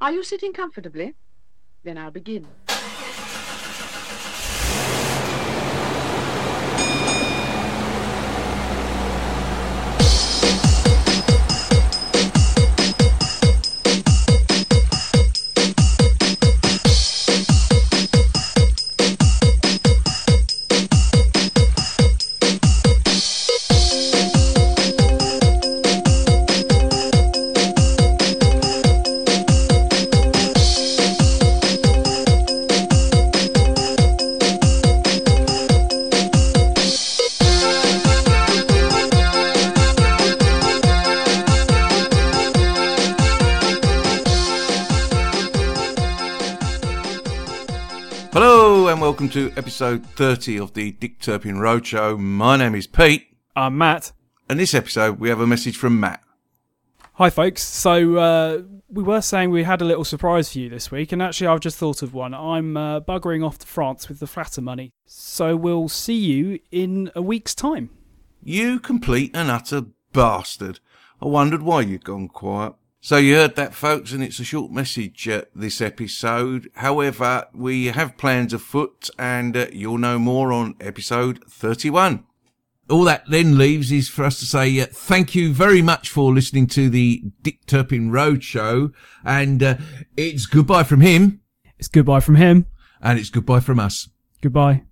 Are you sitting comfortably? Then I'll begin. Hello and welcome to episode 30 of the Dick Turpin Roadshow. My name is Pete, I'm Matt. and this episode we have a message from Matt. Hi, folks. So, uh, we were saying we had a little surprise for you this week, and actually, I've just thought of one. I'm uh, buggering off to France with the flatter money. So, we'll see you in a week's time. You complete and utter bastard. I wondered why you'd gone quiet. So you heard that, folks, and it's a short message uh, this episode. However, we have plans afoot, and uh, you'll know more on episode 31. All that then leaves is for us to say uh, thank you very much for listening to the Dick Turpin Roadshow, and uh, it's goodbye from him, It's goodbye from him. and it's goodbye from us. Goodbye.